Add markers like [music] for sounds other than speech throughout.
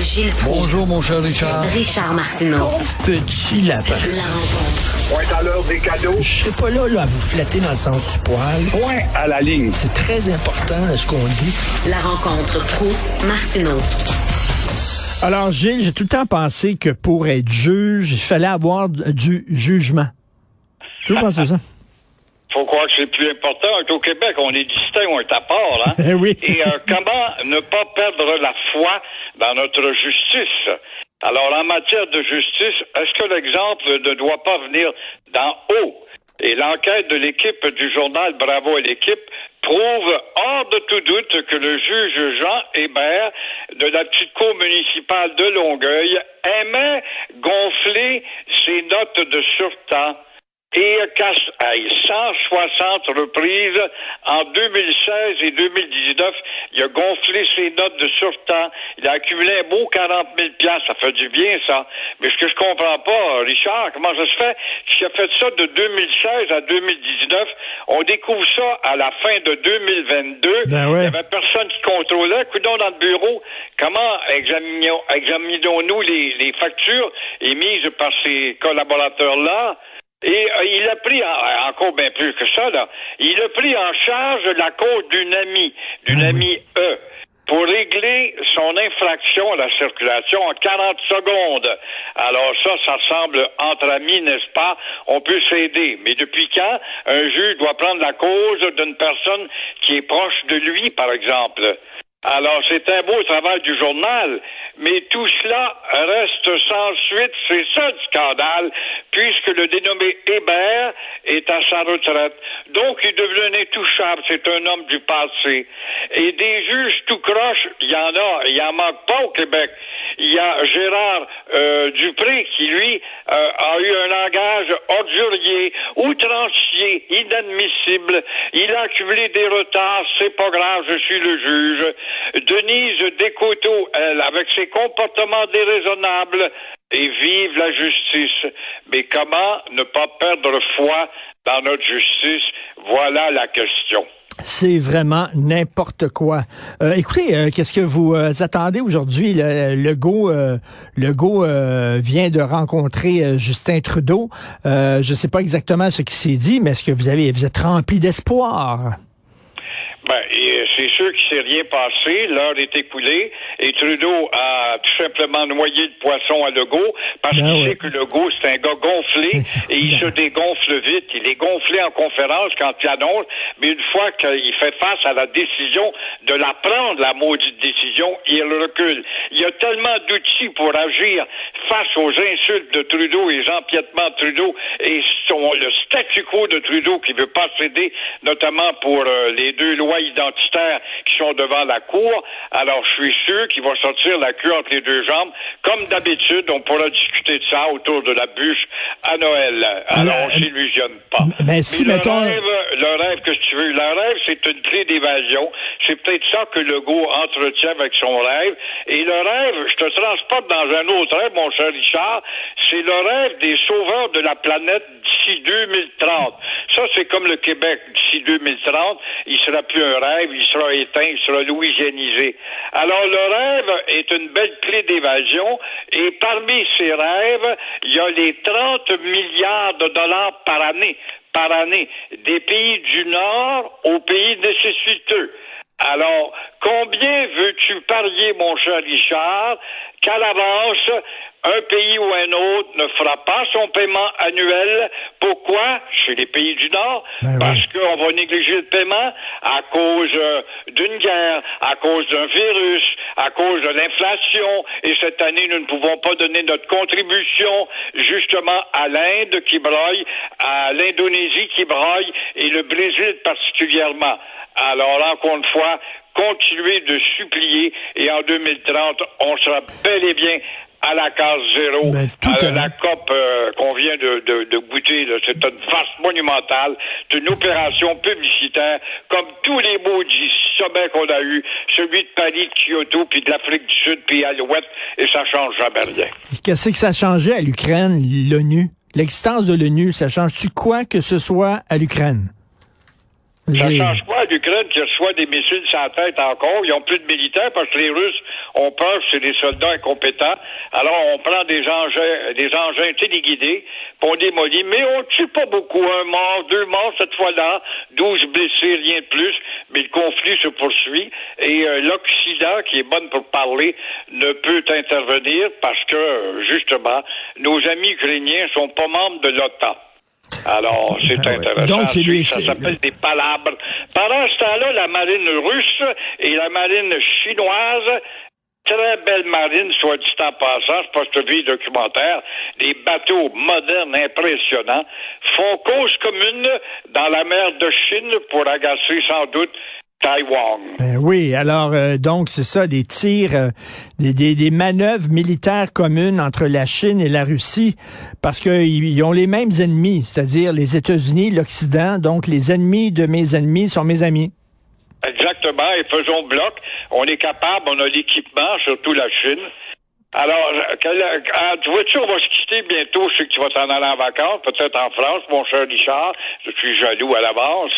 Gilles Proulx. Bonjour, mon cher Richard. Richard Martineau. Petit lapin. La rencontre. Point à l'heure des cadeaux. Je serai pas là, là à vous flatter dans le sens du poil. Point à la ligne. C'est très important ce qu'on dit. La rencontre pro martineau Alors, Gilles, j'ai tout le temps pensé que pour être juge, il fallait avoir du jugement. Tu penses ça? [laughs] faut croire que c'est plus important. Au Québec, on est distinct, on est à part. Hein? [laughs] Eh oui. Et euh, comment ne pas perdre la foi dans notre justice? Alors, en matière de justice, est-ce que l'exemple ne doit pas venir d'en haut? Et l'enquête de l'équipe du journal Bravo à l'équipe prouve hors de tout doute que le juge Jean Hébert de la petite cour municipale de Longueuil aimait gonfler ses notes de surtemps et casse à 160 reprises en 2016 et 2019. Il a gonflé ses notes de surtemps. Il a accumulé un beau 40 000 Ça fait du bien, ça. Mais ce que je comprends pas, Richard, comment ça se fait? Qu'il a fait ça de 2016 à 2019? On découvre ça à la fin de 2022. Ben ouais. Il y avait personne qui contrôlait. Coudons dans le bureau. Comment examinons, examinons-nous les, les factures émises par ces collaborateurs-là? Et euh, il a pris en- encore bien plus que ça, là. Il a pris en charge la cause d'une amie, d'une amie E, pour régler son infraction à la circulation en 40 secondes. Alors ça, ça semble entre amis, n'est-ce pas? On peut s'aider. Mais depuis quand un juge doit prendre la cause d'une personne qui est proche de lui, par exemple? Alors, c'est un beau travail du journal, mais tout cela reste sans suite. C'est ça le scandale, puisque le dénommé Hébert est à sa retraite. Donc, il devenu intouchable. C'est un homme du passé. Et des juges tout croche, il y en a. Il en manque pas au Québec. Il y a Gérard euh, Dupré qui, lui, euh, a eu un langage ordurier, outrancier, inadmissible. Il a accumulé des retards. C'est pas grave, je suis le juge. Denise Descoteaux, elle, avec ses comportements déraisonnables, et vive la justice. Mais comment ne pas perdre foi dans notre justice? Voilà la question. C'est vraiment n'importe quoi. Euh, écoutez, euh, qu'est-ce que vous euh, attendez aujourd'hui? Le, Legault, Legault euh, vient de rencontrer Justin Trudeau. Je ne sais pas exactement ce qui s'est dit, mais est-ce que vous avez vous êtes rempli d'espoir? Ben, et, c'est sûr qu'il s'est rien passé. L'heure est écoulée et Trudeau a tout simplement noyé le poisson à Legault parce Ben qu'il sait que Legault, c'est un gars gonflé [laughs] et il se dégonfle vite. Il est gonflé en conférence quand il annonce, mais une fois qu'il fait face à la décision de la prendre, la maudite décision, il recule. Il y a tellement d'outils pour agir face aux insultes de Trudeau et Jean-Piettement Trudeau et son, le statu quo de Trudeau qui veut pas céder, notamment pour euh, les deux lois identitaires qui sont devant la Cour. Alors, je suis sûr qu'il va sortir la queue entre les deux jambes. Comme d'habitude, on pourra discuter de ça autour de la bûche à Noël. Alors, on s'illusionne pas. mais si, le mettons- rêve, le rêve que tu veux, le rêve, c'est une clé d'évasion. C'est peut-être ça que Legault entretient avec son rêve. Et le rêve, je te transporte dans un autre rêve, mon cher Richard, c'est le rêve des sauveurs de la planète d'ici 2030. Ça, c'est comme le Québec d'ici 2030. Il sera plus un rêve, il sera éteint, il sera louisianisé. Alors, le rêve est une belle clé d'évasion. Et parmi ces rêves, il y a les 30 milliards de dollars par année par année des pays du Nord aux pays nécessiteux. Alors, combien veux-tu parier, mon cher Richard, qu'à l'avance, un pays ou un autre ne fera pas son paiement annuel? Pourquoi? Chez les pays du Nord? Ben Parce oui. qu'on va négliger le paiement à cause euh, d'une guerre, à cause d'un virus, à cause de l'inflation. Et cette année, nous ne pouvons pas donner notre contribution justement à l'Inde qui broille, à l'Indonésie qui broille et le Brésil particulièrement. Alors, encore une fois, continuez de supplier et en 2030, on sera bel et bien à la case zéro. Ben, tout à à- la COP euh, qu'on vient de, de, de goûter, c'est une farce monumentale, c'est une opération publicitaire, comme tous les maudits sommets qu'on a eus, celui de Paris, de Kyoto, puis de l'Afrique du Sud, puis Alouette, et ça change jamais rien. Qu'est-ce que ça changeait à l'Ukraine, l'ONU? L'existence de l'ONU, ça change-tu quoi que ce soit à l'Ukraine? Ça change quoi l'Ukraine qui reçoit des missiles sans tête encore? Ils ont plus de militaires parce que les Russes ont peur que c'est des soldats incompétents. Alors on prend des engins, des engins téléguidés, puis on démolit, mais on tue pas beaucoup. Un mort, deux morts cette fois-là, douze blessés, rien de plus. Mais le conflit se poursuit et euh, l'Occident, qui est bonne pour parler, ne peut intervenir parce que justement nos amis ukrainiens sont pas membres de l'OTAN. Alors, c'est Ah ouais. intéressant. Donc, c'est des- ça c'est- s'appelle des palabres. Pendant ce temps-là, la marine russe et la marine chinoise, très belle marine, soit dit en passant, je pense que documentaire, des bateaux modernes impressionnants, font cause commune dans la mer de Chine pour agacer sans doute Taïwan. Ben oui, alors euh, donc c'est ça, des tirs, euh, des, des, des manœuvres militaires communes entre la Chine et la Russie, parce qu'ils ils ont les mêmes ennemis, c'est-à-dire les États-Unis, l'Occident, donc les ennemis de mes ennemis sont mes amis. Exactement, et faisons bloc. On est capable, on a l'équipement, surtout la Chine. Alors, ah, tu vois-tu, on va se quitter bientôt. Je sais que tu vas t'en aller en vacances, peut-être en France, mon cher Richard. Je suis jaloux à l'avance.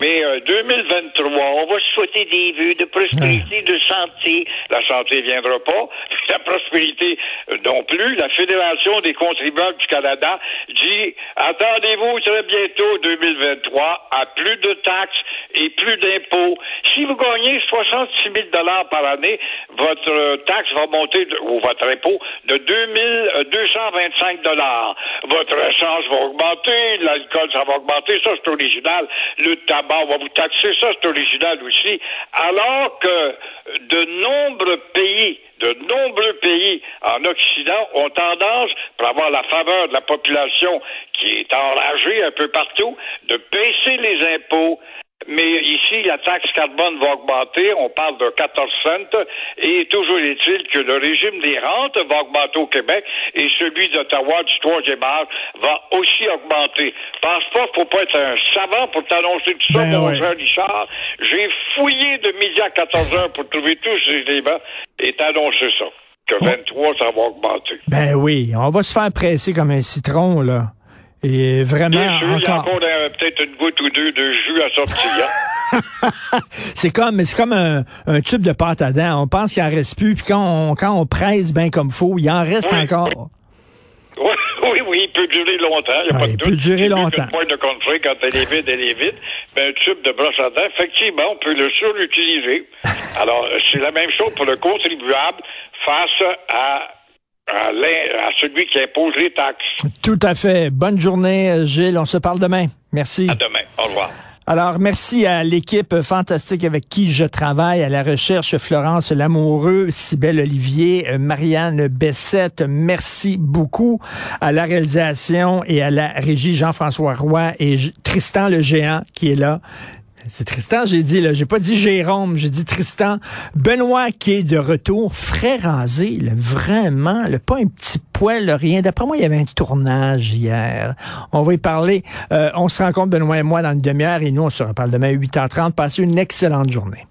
Mais euh, 2023, on va se souhaiter des vœux de prospérité, de santé. La santé viendra pas. [laughs] La prospérité euh, non plus. La Fédération des contribuables du Canada dit attendez-vous très bientôt 2023 à plus de taxes et plus d'impôts. Si vous gagnez 66 000 dollars par année, votre euh, taxe va monter de- ou votre impôt de 2000, euh, 225 dollars. Votre essence va augmenter, l'alcool ça va augmenter, ça c'est original. Le tabac on va vous taxer, ça c'est original aussi. Alors que de nombreux pays de nombreux pays en Occident ont tendance, pour avoir la faveur de la population qui est enragée un peu partout, de baisser les impôts. Mais ici, la taxe carbone va augmenter, on parle de 14 cents, et toujours est-il que le régime des rentes va augmenter au Québec, et celui d'Ottawa du troisième âge va aussi augmenter. Pense pas, faut pas être un savant pour t'annoncer tout ça, Ben mon ouais. cher Richard. J'ai fouillé de midi à 14 heures pour trouver tous ces éléments et t'annoncer ça. Que 23, ça va augmenter. Ben oui, on va se faire presser comme un citron, là. Et vraiment, Bien sûr, il y a encore. encore euh, peut-être une goutte ou deux de jus à sortir. hein. [laughs] C'est comme, c'est comme un, un tube de pâte à dents. On pense qu'il en reste plus, puis quand on, quand on presse bien comme faut, il en reste Oui, encore. Oui, [laughs] oui, oui, il peut durer longtemps, il n'y a Ah, pas de il doute. peut durer longtemps. qu'une pointe de conflit, quand elle est vide, elle est vide. Ben, un tube de brosse à dents, effectivement, on peut le surutiliser. [laughs] Alors, c'est la même chose pour le contribuable face à, à, à celui qui impose les taxes. Tout à fait. Bonne journée, euh, Gilles. On se parle demain. Merci. À demain. Au revoir. Alors, merci à l'équipe fantastique avec qui je travaille, à la recherche Florence Lamoureux, Sybelle Olivier, euh, Marianne Bessette. Merci beaucoup à la réalisation et à la régie Jean-François Roy et Tristan le géant qui est là. C'est Tristan, j'ai dit, là. J'ai pas dit Jérôme, j'ai dit Tristan. Benoît qui est de retour, frais rasé, là, vraiment, là, pas un petit poil, rien. D'après moi, il y avait un tournage hier. On va y parler. Euh, on se rencontre, Benoît et moi, dans une demi-heure et nous, on se reparle demain à 8h30. Passez une excellente journée.